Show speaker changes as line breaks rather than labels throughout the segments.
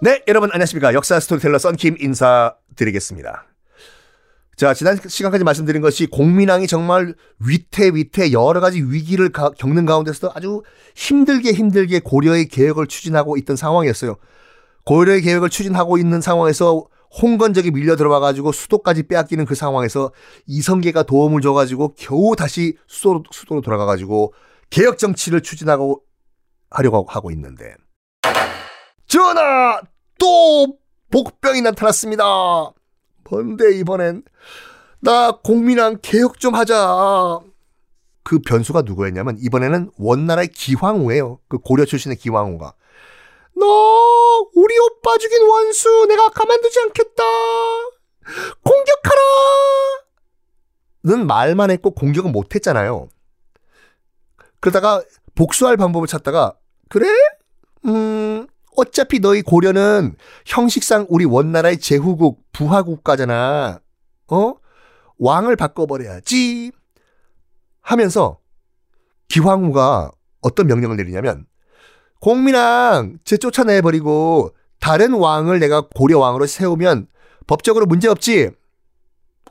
네, 여러분 안녕하십니까. 역사 스토리텔러 썬킴 인사드리겠습니다. 자, 지난 시간까지 말씀드린 것이 공민왕이 정말 위태위태 여러 가지 위기를 가, 겪는 가운데서도 아주 힘들게 힘들게 고려의 개혁을 추진하고 있던 상황이었어요. 고려의 개혁을 추진하고 있는 상황에서 홍건적이 밀려 들어와 가지고 수도까지 빼앗기는 그 상황에서 이성계가 도움을 줘 가지고 겨우 다시 수도로, 수도로 돌아가 가지고 개혁 정치를 추진하고 하려고 하고 있는데 전하 또 복병이 나타났습니다. 뭔데 이번엔 나 공민왕 개혁 좀 하자. 그 변수가 누구였냐면 이번에는 원나라의 기황후예요. 그 고려 출신의 기황후가 너 우리 오빠 죽인 원수 내가 가만두지 않겠다. 공격하라. 는 말만 했고 공격은 못 했잖아요. 그러다가 복수할 방법을 찾다가 그래? 음 어차피 너희 고려는 형식상 우리 원나라의 제후국, 부하국가잖아. 어? 왕을 바꿔버려야지. 하면서 기황후가 어떤 명령을 내리냐면 공민왕 제 쫓아내버리고 다른 왕을 내가 고려 왕으로 세우면 법적으로 문제 없지?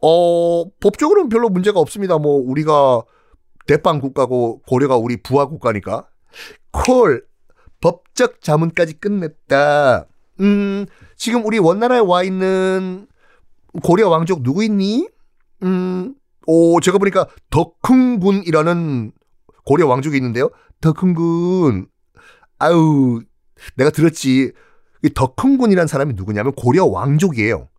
어, 법적으로는 별로 문제가 없습니다. 뭐 우리가 대빵 국가고 고려가 우리 부하 국가니까. 콜 법적 자문까지 끝냈다. 음, 지금 우리 원나라에 와 있는 고려 왕족 누구 있니? 음, 오, 제가 보니까 덕흥군이라는 고려 왕족이 있는데요. 덕흥군. 아유, 내가 들었지. 이 덕흥군이라는 사람이 누구냐면 고려 왕족이에요.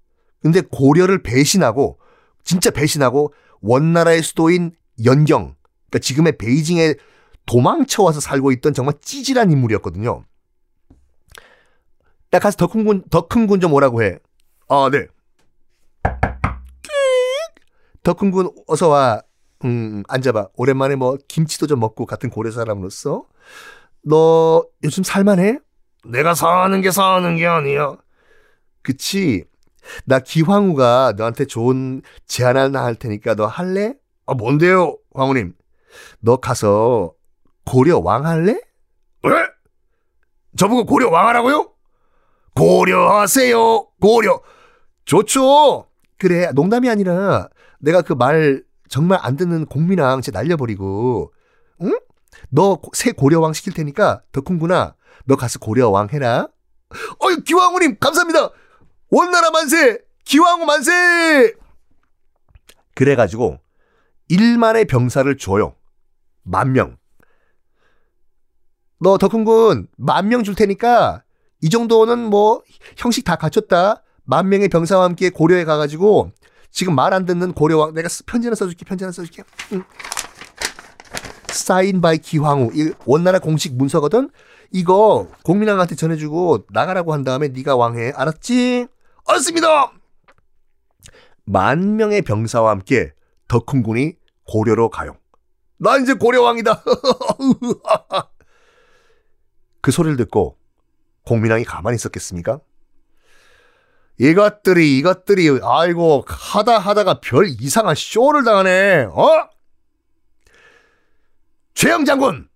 근데 고려를 배신하고, 진짜 배신하고, 원나라의 수도인 연경, 그러니까 지금의 베이징에 도망쳐와서 살고 있던 정말 찌질한 인물이었거든요. 야, 가서 더 큰 군, 더 큰 군 좀 오라고 해. 아, 네. 더 큰 군 어서 와. 음, 앉아봐. 오랜만에 뭐 김치도 좀 먹고 같은 고려 사람으로서 너 요즘 살만해? 내가 사는 게 사는 게 아니야. 그치? 나 기황후가 너한테 좋은 제안 하나 할 테니까 너 할래? 아, 뭔데요, 황후님? 너 가서 고려 왕 할래? 왜? 저보고 고려 왕 하라고요? 고려하세요. 고려. 좋죠. 그래. 농담이 아니라 내가 그 말 정말 안 듣는 공민왕 제 날려버리고 응? 너 새 고려왕 시킬 테니까 덕훈구나. 너 가서 고려왕 해라. 어이 기왕후님 감사합니다. 원나라 만세. 기왕후 만세. 그래가지고 1만의 병사를 줘요. 만 명. 너 덕훈군 만 명 줄 테니까 이 정도는 뭐 형식 다 갖췄다. 만 명의 병사와 함께 고려에 가가지고 지금 말 안 듣는 고려왕 내가 편지 하나 써줄게 편지 하나 써줄게. 응. sign by 기황후 이 원나라 공식 문서거든. 이거 공민왕한테 전해주고 나가라고 한 다음에 네가 왕해 알았지? 알았습니다. 만 명의 병사와 함께 덕흥군이 고려로 가요. 나 이제 고려왕이다. 그 소리를 듣고 공민왕이 가만히 있었겠습니까? 이것들이 이것들이 아이고 하다 하다가 별 이상한 쇼를 당하네. 어? 최영 장군.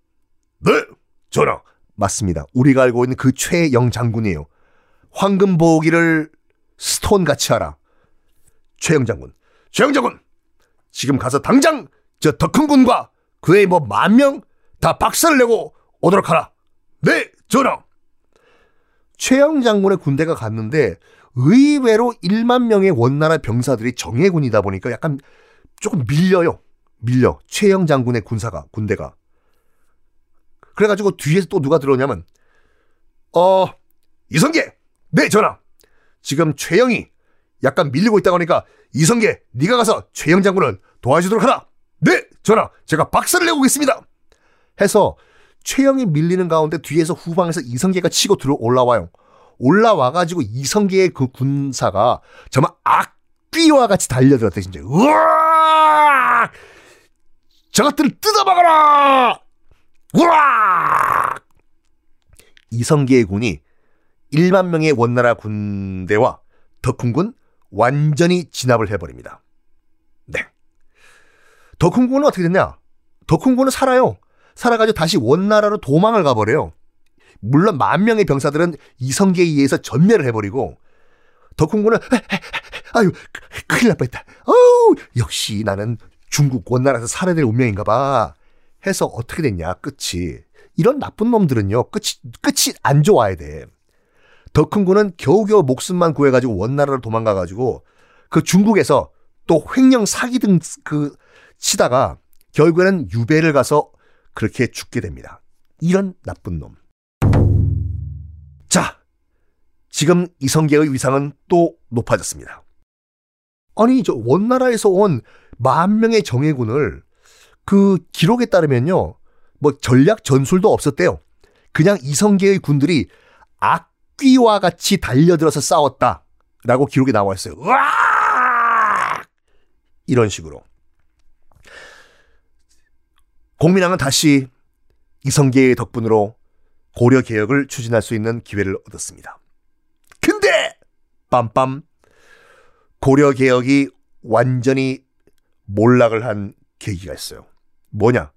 네, 전하. 맞습니다. 우리가 알고 있는 그 최영 장군이에요. 황금 보기를 스톤 같이 하라. 최영 장군. 최영 장군. 지금 가서 당장 저더큰 군과 그의 뭐 만 명 다 박살을 내고 오도록 하라. 네, 전하. 최영 장군의 군대가 갔는데 의외로 1만 명의 원나라 병사들이 정예군이다 보니까 약간 조금 밀려요. 밀려. 최영 장군의 군사가 군대가. 그래가지고 뒤에서 또 누가 들어오냐면 어 이성계 네 전하 지금 최영이 약간 밀리고 있다고 하니까 이성계 네가 가서 최영 장군을 도와주도록 하라 네 전하 제가 박살을 내고 오겠습니다 해서 최영이 밀리는 가운데 뒤에서 후방에서 이성계가 치고 들어 올라와요. 올라와가지고 이성계의 그 군사가 정말 악귀와 같이 달려들었대, 진짜. 우와! 저것들을 뜯어먹어라! 우와! 이성계의 군이 1만 명의 원나라 군대와 덕훈군 완전히 진압을 해버립니다. 네. 덕훈군은 어떻게 됐냐? 덕훈군은 살아요. 살아가지고 다시 원나라로 도망을 가버려요. 물론 만 명의 병사들은 이성계에 의해서 전멸을 해버리고 덕훈군은 아유 큰일 날 뻔했다. 어우 역시 나는 중국 원나라에서 살아야 될 운명인가 봐. 해서 어떻게 됐냐 끝이 이런 나쁜 놈들은요 끝이 끝이 안 좋아야 돼. 덕훈군은 겨우겨우 목숨만 구해가지고 원나라로 도망가가지고 그 중국에서 또 횡령 사기 등 그 치다가 결국에는 유배를 가서 그렇게 죽게 됩니다. 이런 나쁜 놈. 자, 지금 이성계의 위상은 또 높아졌습니다. 아니, 저 원나라에서 온 만 명의 정예군을 그 기록에 따르면요, 뭐 전략 전술도 없었대요. 그냥 이성계의 군들이 악귀와 같이 달려들어서 싸웠다. 라고 기록에 나와 있어요. 으악! 이런 식으로. 공민왕은 다시 이성계의 덕분으로 고려 개혁을 추진할 수 있는 기회를 얻었습니다. 근데 빰빰 고려 개혁이 완전히 몰락을 한 계기가 있어요. 뭐냐?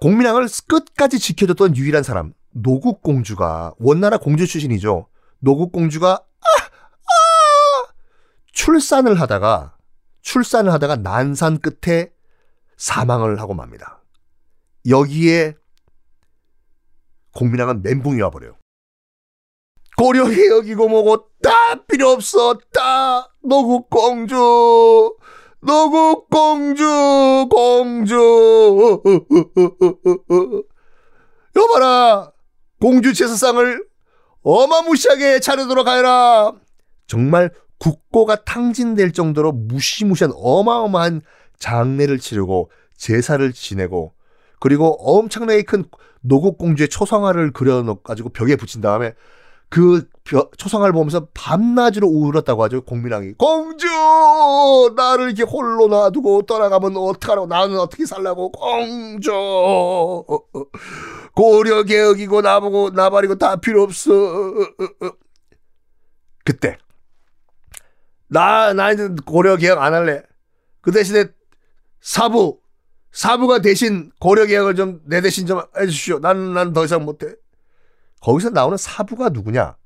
공민왕을 끝까지 지켜줬던 유일한 사람 노국 공주가 원나라 공주 출신이죠. 노국 공주가 아, 아, 출산을 하다가 출산을 하다가 난산 끝에 사망을 하고 맙니다. 여기에 공민왕은 멘붕이 와버려요. 고려개혁이고 뭐고 다 필요 없어. 다. 노국공주. 노국공주. 공주. 여봐라. 공주 제사상을 어마무시하게 차려도록 하여라. 정말 국고가 탕진될 정도로 무시무시한 어마어마한 장례를 치르고 제사를 지내고 그리고 엄청나게 큰 노국 공주의 초상화를 그려놓 가지고 벽에 붙인 다음에 그 초상화를 보면서 밤낮으로 울었다고 하죠 공민왕이. 공주! 나를 이렇게 홀로 놔두고 떠나가면 어떡하라고 나는 어떻게 살라고. 공주! 고려 개혁이고 나보고 나발이고 다 필요 없어. 그때. 나 나 이제 고려 개혁 안 할래. 그 대신에 사부 사부가 대신 고려 개혁을 좀 내 대신 좀 해주십시오. 난더 이상 못해. 거기서 나오는 사부가 누구냐?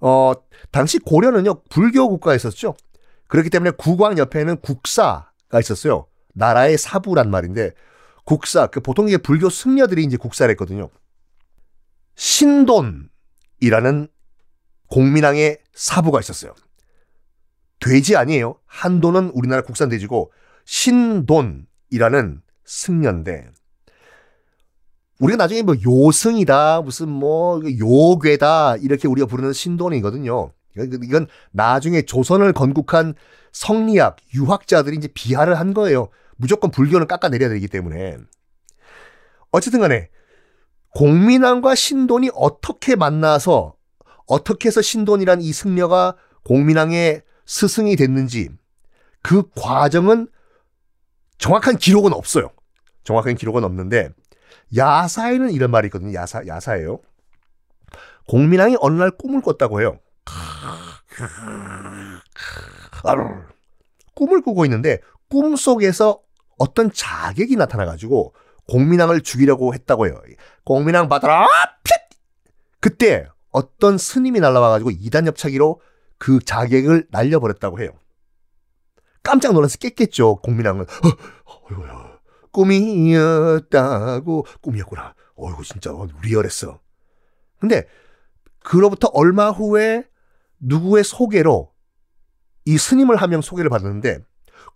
어 당시 고려는요 불교 국가였었죠. 그렇기 때문에 국왕 옆에는 국사가 있었어요. 나라의 사부란 말인데 국사 그 보통 이게 불교 승려들이 이제 국사를 했거든요. 신돈이라는 공민왕의 사부가 있었어요. 돼지 아니에요. 한돈은 우리나라 국산 돼지고 신돈이라는 승려인데 우리가 나중에 뭐 요승이다 무슨 뭐 요괴다 이렇게 우리가 부르는 신돈이거든요. 이건 나중에 조선을 건국한 성리학 유학자들이 이제 비하를 한 거예요. 무조건 불교는 깎아내려야 되기 때문에 어쨌든 간에 공민왕과 신돈이 어떻게 만나서 어떻게 해서 신돈이란 이 승려가 공민왕의 스승이 됐는지 그 과정은 정확한 기록은 없어요. 정확한 기록은 없는데 야사에는 이런 말이 있거든요. 야사 야사예요. 공민왕이 어느 날 꿈을 꿨다고 해요. 꿈을 꾸고 있는데 꿈 속에서 어떤 자객이 나타나가지고 공민왕을 죽이려고 했다고 해요. 공민왕 받아라! 그때 어떤 스님이 날라와가지고 이단 엽차기로 그 자객을 날려버렸다고 해요. 깜짝 놀라서 깼겠죠, 공민왕은. 어, 꿈이었다고, 꿈이었구나. 어이구, 진짜 리얼했어. 근데, 그로부터 얼마 후에 누구의 소개로 이 스님을 한 명 소개를 받았는데,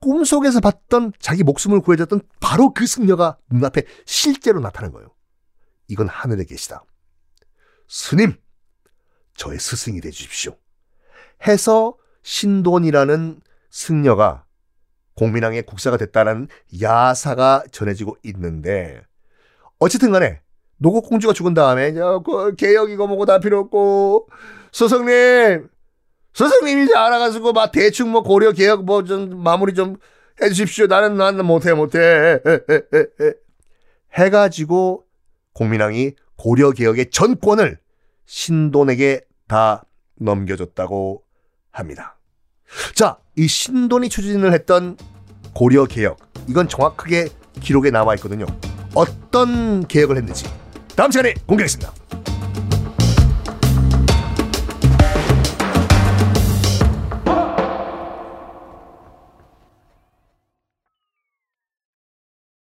꿈속에서 봤던 자기 목숨을 구해줬던 바로 그 승려가 눈앞에 실제로 나타난 거예요. 이건 하늘에 계시다. 스님, 저의 스승이 되주십시오. 해서 신돈이라는 승려가 공민왕의 국사가 됐다는 야사가 전해지고 있는데 어쨌든 간에 노국 공주가 죽은 다음에 그 개혁이고 뭐고 다 필요 없고 스승님 스승님이 이제 알아가지고 막 대충 뭐 고려 개혁 뭐 좀 마무리 좀 해주십시오 나는 나는 못해 못해 해가지고 공민왕이 고려 개혁의 전권을 신돈에게 다 넘겨줬다고 합니다. 자, 이 신돈이 추진을 했던 고려 개혁 이건 정확하게 기록에 남아 있거든요. 어떤 개혁을 했는지 다음 시간에 공개하겠습니다.